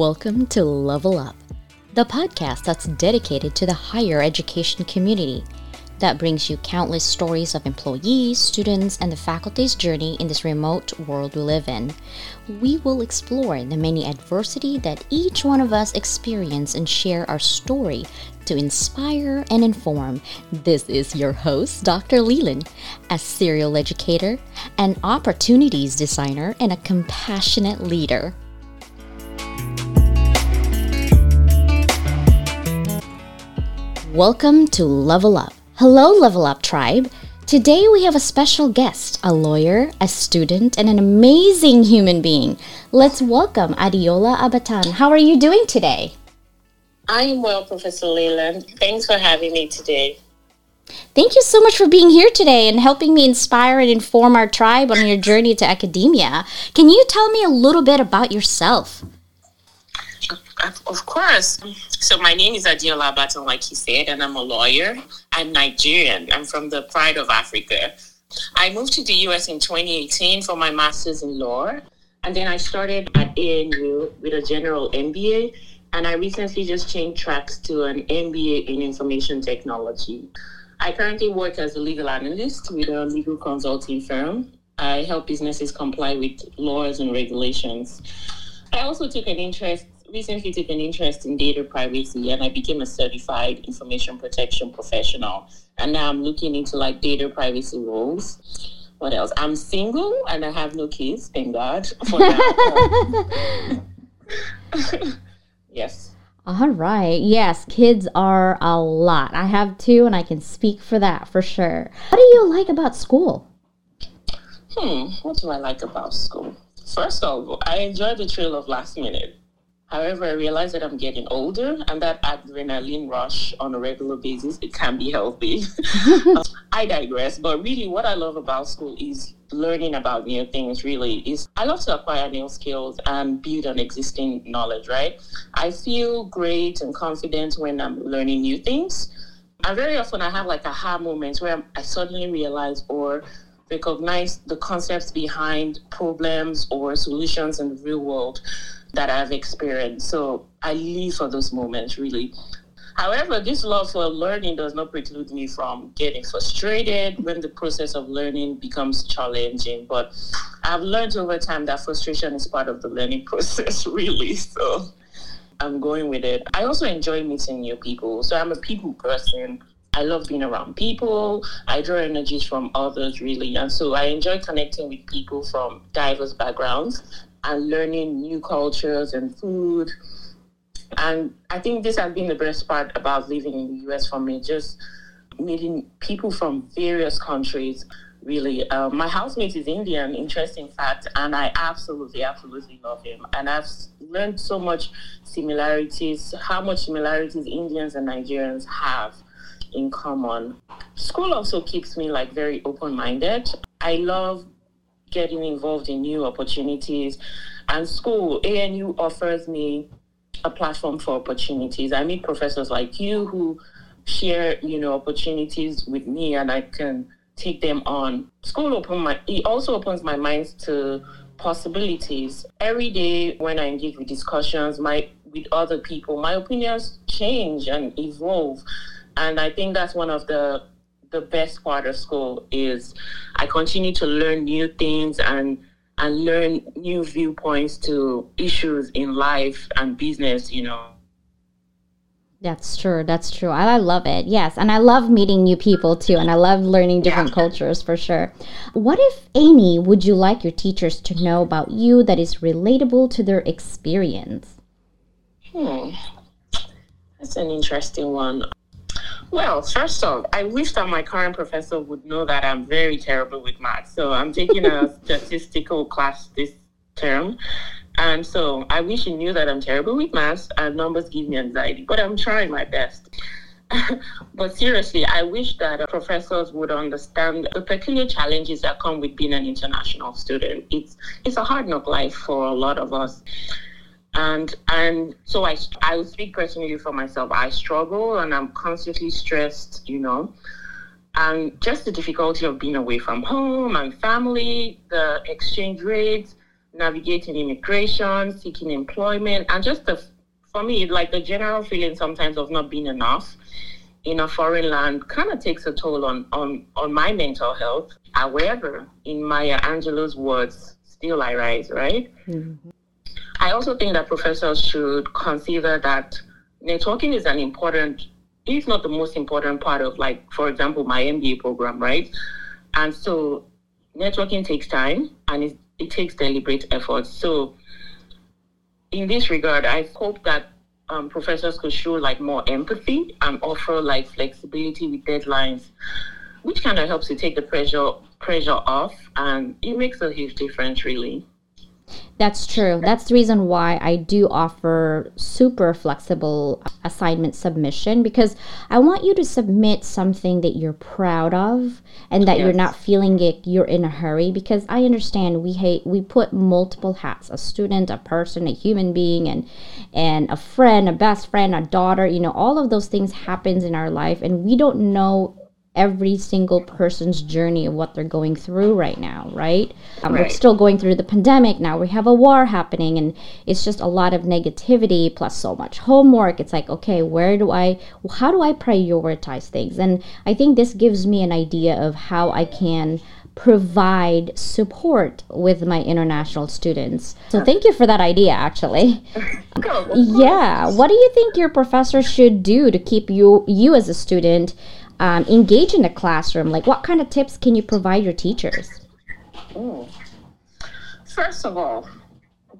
Welcome to Level Up, the podcast that's dedicated to the higher education community that brings you countless stories of employees, students, and the faculty's journey in this remote world we live in. We will explore the many adversity that each one of us experience and share our story to inspire and inform. This is your host, Dr. Leyland, a serial educator, an opportunities designer, and a compassionate leader. Welcome to Level Up. Hello, Level Up Tribe. Today we have a special guest, a lawyer, a student, and an amazing human being. Let's welcome Adeola Abatan. How are you doing today? I am well, Professor Leyland. Thanks for having me today. Thank you so much for being here today and helping me inspire and inform our tribe on your journey to academia. Can you tell me a little bit about yourself? Of course. So my name is Adeola Abatan, like you said, and I'm a lawyer. I'm Nigerian. I'm from the Pride of Africa. I moved to the US in 2018 for my master's in law, and then I started at ANU with a general MBA, and I recently just changed tracks to an MBA in information technology. I currently work as a legal analyst with a legal consulting firm. I help businesses comply with laws and regulations. I also took an interest recently took an interest in data privacy and I became a certified information protection professional. And now I'm looking into like data privacy roles. What else? I'm single and I have no kids, thank God. For now. yes. All right. Yes, kids are a lot. I have two and I can speak for that for sure. What do you like about school? Hmm, what do I like about school? First of all, I enjoy the thrill of last minute. However, I realize that I'm getting older and that adrenaline rush on a regular basis, it can be healthy. Um, I digress, but really what I love about school is learning about new things really is I love to acquire new skills and build on existing knowledge, right? I feel great and confident when I'm learning new things. And very often I have like aha moments where I suddenly realize or recognize the concepts behind problems or solutions in the real world that I've experienced. So I live for those moments, really. However, this love for learning does not preclude me from getting frustrated when the process of learning becomes challenging. But I've learned over time that frustration is part of the learning process, really. So I'm going with it. I also enjoy meeting new people. So I'm a people person. I love being around people. I draw energies from others, really. And so I enjoy connecting with people from diverse backgrounds and learning new cultures and food. And I think this has been the best part about living in the US for me, just meeting people from various countries. Really, uh, my housemate is Indian, interesting fact, and I absolutely, absolutely love him. And I've learned so much similarities, how much similarities Indians and Nigerians have in common. School also keeps me like very open minded. I love getting involved in new opportunities. And school, ANU offers me a platform for opportunities. I meet professors like you who share, you know, opportunities with me and I can take them on. School open my it also opens my mind to possibilities. Every day when I engage with discussions, my with other people, my opinions change and evolve. And I think that's one of the the best part of school is I continue to learn new things and and learn new viewpoints to issues in life and business, you know. That's true. That's true. I, I love it. Yes. And I love meeting new people too. And I love learning different yeah. cultures for sure. What, if any, would you like your teachers to know about you that is relatable to their experience? Hmm. That's an interesting one. Well, first off, I wish that my current professor would know that I'm very terrible with math. So I'm taking a statistical class this term. And so I wish he knew that I'm terrible with math and numbers give me anxiety, but I'm trying my best. but seriously, I wish that uh, professors would understand the peculiar challenges that come with being an international student. It's it's a hard knock life for a lot of us and and so I I will speak personally for myself. I struggle and I'm constantly stressed, you know, and just the difficulty of being away from home and family, the exchange rates, navigating immigration, seeking employment, and just the, for me, like the general feeling sometimes of not being enough in a foreign land kind of takes a toll on, on, on my mental health. However, in Maya Angelou's words, still I rise, right? Mm-hmm. I also think that professors should consider that networking is an important, if not the most important part of, like, for example, my MBA program, right? And so networking takes time and it, it takes deliberate effort. So, in this regard, I hope that um, professors could show like more empathy and offer like flexibility with deadlines, which kind of helps to take the pressure pressure off, and it makes a huge difference, really. That's true. That's the reason why I do offer super flexible assignment submission because I want you to submit something that you're proud of and that yes. you're not feeling it you're in a hurry because I understand we hate we put multiple hats, a student, a person, a human being and and a friend, a best friend, a daughter, you know, all of those things happens in our life and we don't know every single person's journey of what they're going through right now, right? Um, right? We're still going through the pandemic now. We have a war happening, and it's just a lot of negativity plus so much homework. It's like, okay, where do I, how do I prioritize things? And I think this gives me an idea of how I can provide support with my international students. So thank you for that idea actually. yeah, what do you think your professor should do to keep you you as a student um, engage in the classroom? Like, what kind of tips can you provide your teachers? Ooh. First of all,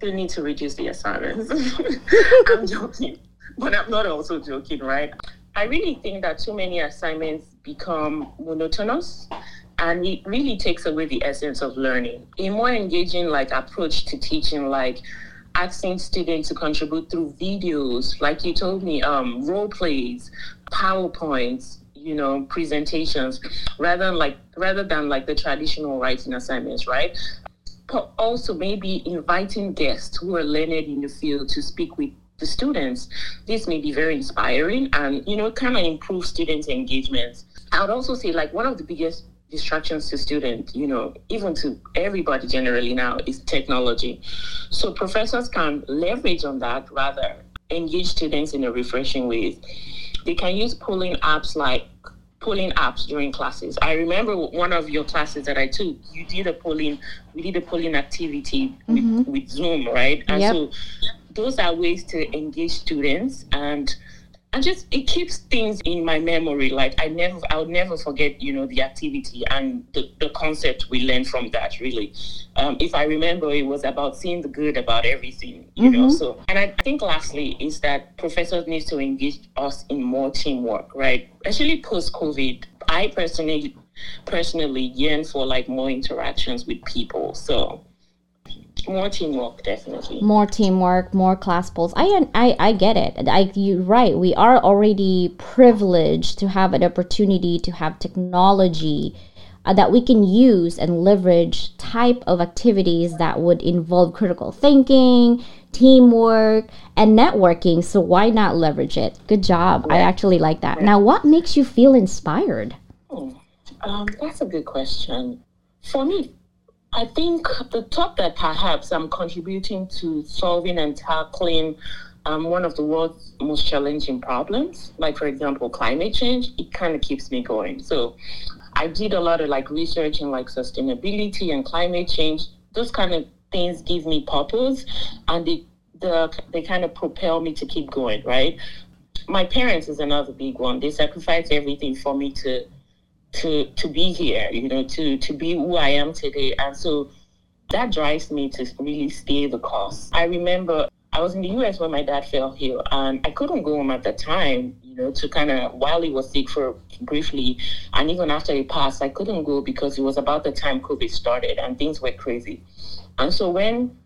they need to reduce the assignments. I'm joking, but I'm not also joking, right? I really think that too many assignments become monotonous and it really takes away the essence of learning. A more engaging like approach to teaching, like asking students to contribute through videos, like you told me, um, role plays, PowerPoints, you know presentations rather than like rather than like the traditional writing assignments right? But also maybe inviting guests who are learned in the field to speak with the students. This may be very inspiring and you know kind of improve students engagement. I would also say like one of the biggest distractions to students you know even to everybody generally now is technology. So professors can leverage on that rather engage students in a refreshing way they can use polling apps like polling apps during classes. I remember one of your classes that I took, you did a polling, we did a polling activity mm-hmm. with, with, Zoom, right? And yep. so those are ways to engage students and and just it keeps things in my memory like i never i'll never forget you know the activity and the, the concept we learned from that really um, if i remember it was about seeing the good about everything you mm-hmm. know so and i think lastly is that professors need to engage us in more teamwork right especially post covid i personally personally yearn for like more interactions with people so more teamwork definitely. More teamwork more class polls i i, I get it. I, you're right. We are already privileged to have an opportunity to have technology uh, that we can use and leverage type of activities that would involve critical thinking teamwork and networking. So why not leverage it? Good job. I actually like that. Now what makes you feel inspired? Oh, um, that's a good question. For me I think the thought that perhaps I'm contributing to solving and tackling um, one of the world's most challenging problems, like for example, climate change, it kind of keeps me going. So I did a lot of like research in like sustainability and climate change. Those kind of things give me purpose and they, the, they kind of propel me to keep going, right? My parents is another big one. They sacrificed everything for me to to to be here, you know, to to be who I am today. And so that drives me to really stay the course. I remember I was in the US when my dad fell ill and I couldn't go home at the time, you know, to kind of while he was sick for briefly and even after he passed, I couldn't go because it was about the time COVID started and things were crazy. And so when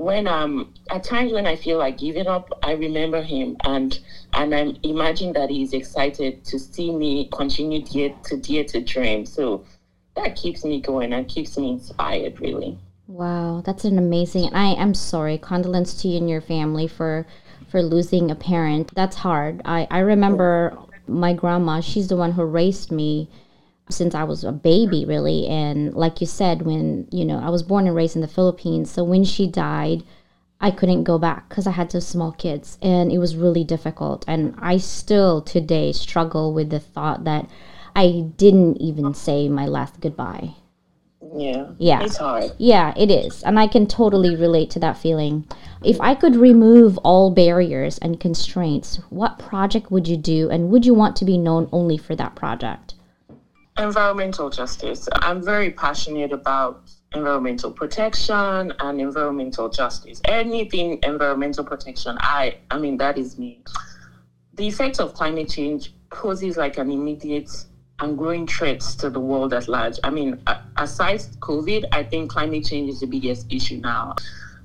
when um at times when I feel like giving up, I remember him and and I imagine that he's excited to see me continue dare to dare to dream. So that keeps me going and keeps me inspired really. Wow, that's an amazing and I am sorry, condolence to you and your family for for losing a parent. That's hard. I, I remember my grandma, she's the one who raised me since I was a baby, really. And like you said, when, you know, I was born and raised in the Philippines. So when she died, I couldn't go back because I had two small kids and it was really difficult. And I still today struggle with the thought that I didn't even say my last goodbye. Yeah. Yeah. It's hard. Yeah, it is. And I can totally relate to that feeling. If I could remove all barriers and constraints, what project would you do and would you want to be known only for that project? Environmental justice. I'm very passionate about environmental protection and environmental justice. Anything environmental protection, I I mean that is me. The effects of climate change poses like an immediate and growing threats to the world at large. I mean, aside COVID, I think climate change is the biggest issue now.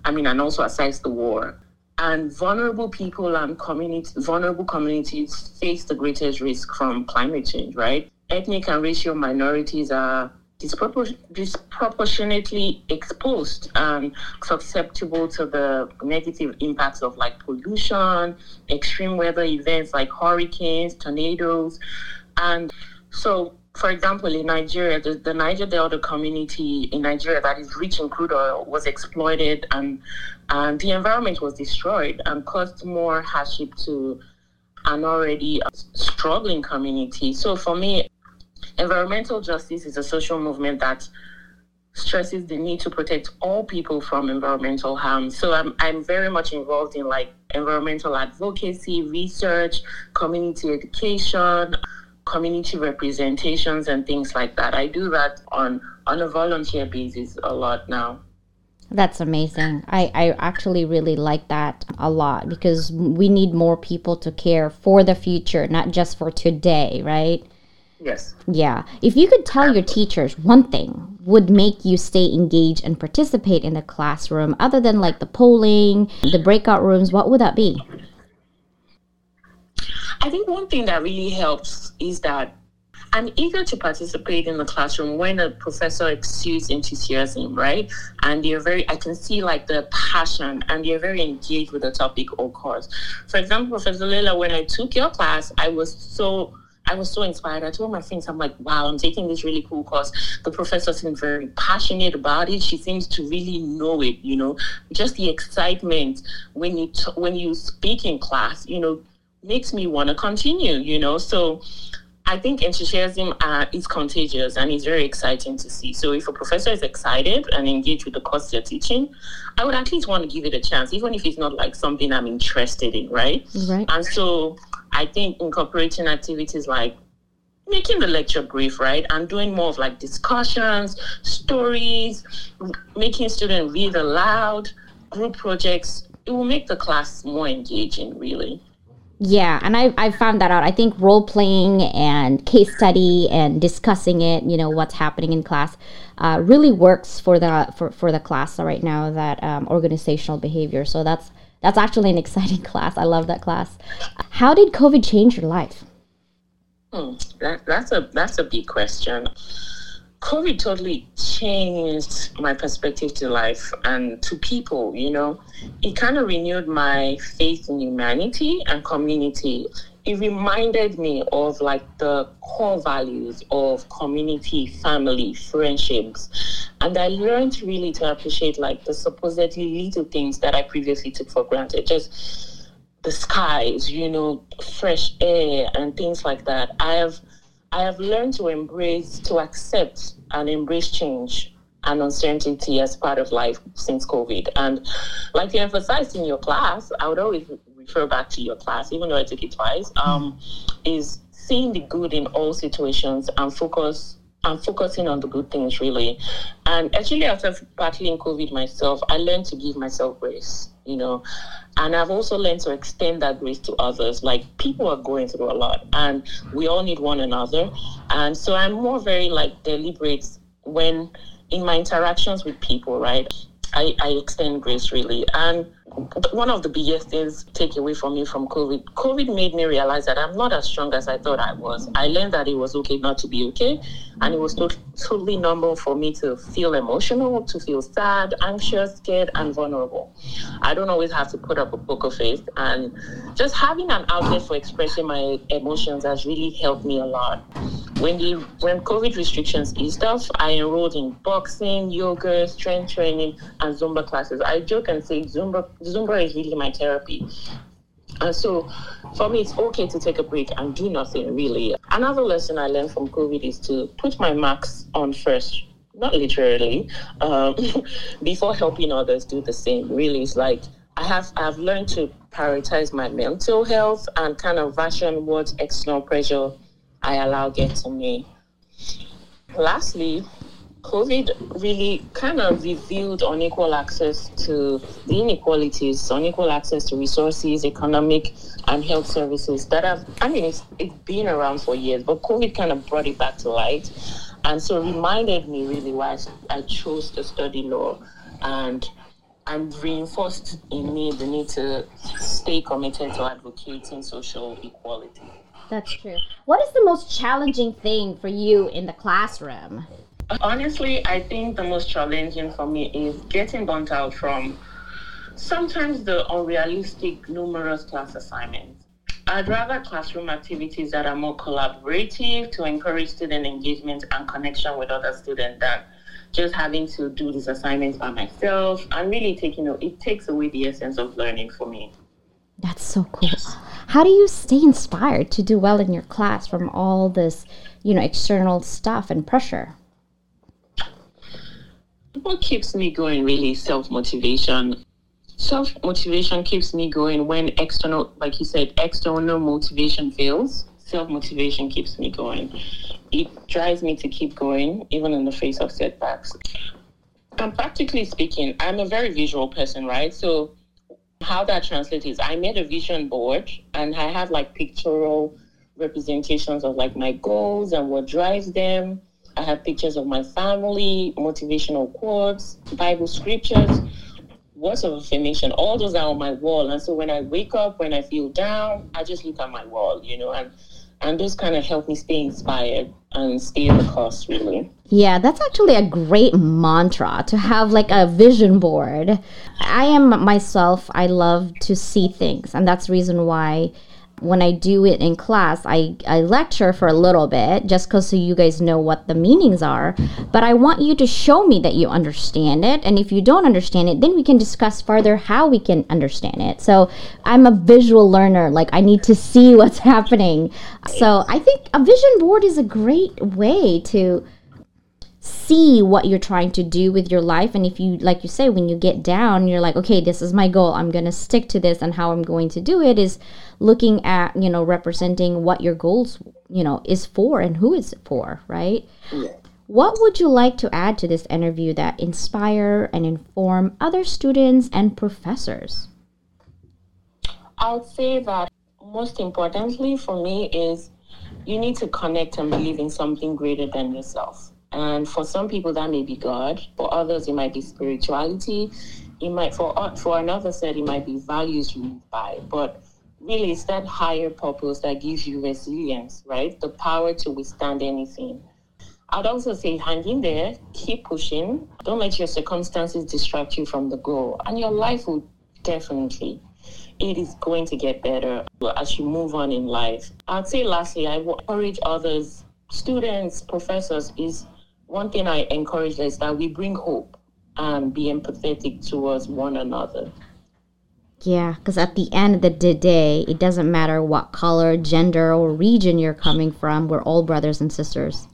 I mean, and also aside the war. And vulnerable people and community, vulnerable communities face the greatest risk from climate change, right? Ethnic and racial minorities are dispropor- disproportionately exposed and susceptible to the negative impacts of like pollution, extreme weather events like hurricanes, tornadoes, and so, for example, in Nigeria, the, the Niger Delta community in Nigeria that is rich in crude oil was exploited and, and the environment was destroyed and caused more hardship to an already struggling community. So, for me, environmental justice is a social movement that stresses the need to protect all people from environmental harm. So I'm I'm very much involved in like environmental advocacy, research, community education, community representations and things like that. I do that on on a volunteer basis a lot now. That's amazing. I, I actually really like that a lot because we need more people to care for the future, not just for today, right? Yes. Yeah. If you could tell your teachers one thing would make you stay engaged and participate in the classroom, other than like the polling, the breakout rooms, what would that be? I think one thing that really helps is that I'm eager to participate in the classroom when a professor exudes enthusiasm, right? And they're very, I can see like the passion and they're very engaged with the topic or course. For example, Professor Leila, when I took your class, I was so I was so inspired. I told my friends, I'm like, wow, I'm taking this really cool course. The professor seems very passionate about it. She seems to really know it, you know. Just the excitement when you t- when you speak in class, you know, makes me want to continue, you know. So I think enthusiasm uh, is contagious and it's very exciting to see. So if a professor is excited and engaged with the course they're teaching, I would at least want to give it a chance, even if it's not like something I'm interested in, right? Right. And so I think incorporating activities like making the lecture brief, right? And doing more of like discussions, stories, making students read aloud, group projects, it will make the class more engaging, really. Yeah, and I I found that out. I think role playing and case study and discussing it, you know, what's happening in class, uh, really works for the for, for the class right now. That um, organizational behavior. So that's that's actually an exciting class. I love that class. How did COVID change your life? Hmm, that, that's a that's a big question. COVID totally changed my perspective to life and to people, you know. It kind of renewed my faith in humanity and community. It reminded me of like the core values of community, family, friendships. And I learned really to appreciate like the supposedly little things that I previously took for granted. Just the skies, you know, fresh air and things like that. I have I have learned to embrace, to accept and embrace change and uncertainty as part of life since COVID. And like you emphasized in your class, I would always refer back to your class, even though I took it twice, um, is seeing the good in all situations and focus and focusing on the good things really. And actually after battling COVID myself, I learned to give myself grace, you know. And I've also learned to extend that grace to others. Like people are going through a lot and we all need one another. And so I'm more very like deliberate when in my interactions with people, right? I, I extend grace really. And one of the biggest things take away from me from COVID, COVID made me realize that I'm not as strong as I thought I was. I learned that it was okay not to be okay, and it was to- totally normal for me to feel emotional, to feel sad, anxious, scared, and vulnerable. I don't always have to put up a poker face, and just having an outlet for expressing my emotions has really helped me a lot. When the when COVID restrictions eased off, I enrolled in boxing, yoga, strength training, and Zumba classes. I joke and say Zumba Zumba is really my therapy. And so for me, it's okay to take a break and do nothing really. Another lesson I learned from COVID is to put my marks on first. Not literally, um, before helping others do the same. Really, it's like I have I've learned to prioritize my mental health and kind of ration what external pressure I allow get to me. Lastly, COVID really kind of revealed unequal access to the inequalities, unequal access to resources, economic and health services that have, I mean, it's, it's been around for years, but COVID kind of brought it back to light. And so reminded me really why I chose to study law and and reinforced in me the need to stay committed to advocating social equality. That's true. What is the most challenging thing for you in the classroom? Honestly, I think the most challenging for me is getting burnt out from sometimes the unrealistic numerous class assignments. I'd rather classroom activities that are more collaborative to encourage student engagement and connection with other students than just having to do these assignments by myself and really taking it takes away the essence of learning for me. That's so cool. How do you stay inspired to do well in your class from all this, you know, external stuff and pressure? What keeps me going really self motivation. Self motivation keeps me going when external, like you said, external motivation fails. Self motivation keeps me going. It drives me to keep going, even in the face of setbacks. And practically speaking, I'm a very visual person, right? So, how that translates is I made a vision board and I have like pictorial representations of like my goals and what drives them I have pictures of my family, motivational quotes, Bible scriptures, words of affirmation. All those are on my wall. And so when I wake up, when I feel down, I just look at my wall, you know, and and those kind of help me stay inspired and stay the course really. Yeah, that's actually a great mantra to have like a vision board. I am myself, I love to see things, and that's the reason why when I do it in class, I, I lecture for a little bit just because so you guys know what the meanings are. But I want you to show me that you understand it. And if you don't understand it, then we can discuss further how we can understand it. So I'm a visual learner. Like I need to see what's happening. So I think a vision board is a great way to see what you're trying to do with your life. And if you like you say when you get down you're like okay this is my goal. I'm going to stick to this and how i'm going to do it is looking at you know representing what your goals you know is for and who is it for right? Yeah. what would you like to add to this interview that inspire and inform other students and professors? I would say that most importantly for me is you need to connect and believe in something greater than yourself and for some people, that may be God. For others, it might be spirituality. It might for uh, for another set, it might be values you by. But really, it's that higher purpose that gives you resilience, right? The power to withstand anything. I'd also say hang in there, keep pushing. Don't let your circumstances distract you from the goal. And your life will definitely, it is going to get better as you move on in life. I'd say lastly, I will encourage others, students, professors, is one thing I encourage is that we bring hope and be empathetic towards one another. Yeah, because at the end of the day, it doesn't matter what color, gender, or region you're coming from. We're all brothers and sisters.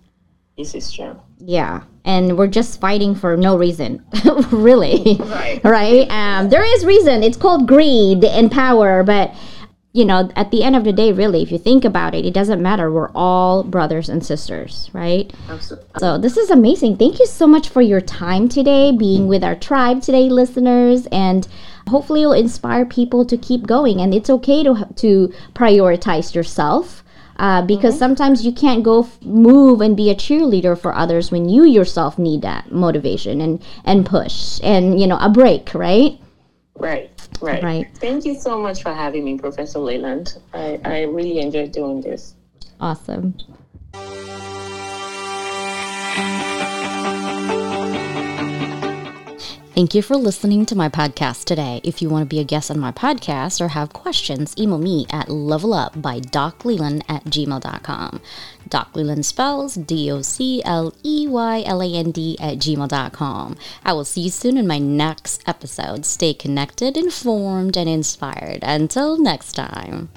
This is true. Yeah, and we're just fighting for no reason, really. Right. right. Um, there is reason. It's called greed and power, but you know, at the end of the day, really, if you think about it, it doesn't matter. We're all brothers and sisters, right? Absolutely. So this is amazing. Thank you so much for your time today, being with our tribe today, listeners, and hopefully it'll inspire people to keep going. And it's okay to to prioritize yourself. Uh, because mm-hmm. sometimes you can't go f- move and be a cheerleader for others when you yourself need that motivation and and push and you know a break right right Right. Right. Thank you so much for having me, Professor Leyland. I, I really enjoyed doing this. Awesome. Thank you for listening to my podcast today. If you want to be a guest on my podcast or have questions, email me at levelup by docleyland at gmail.com. Doc Leyland spells D O C L E Y L A N D at gmail.com. I will see you soon in my next episode. Stay connected, informed, and inspired. Until next time.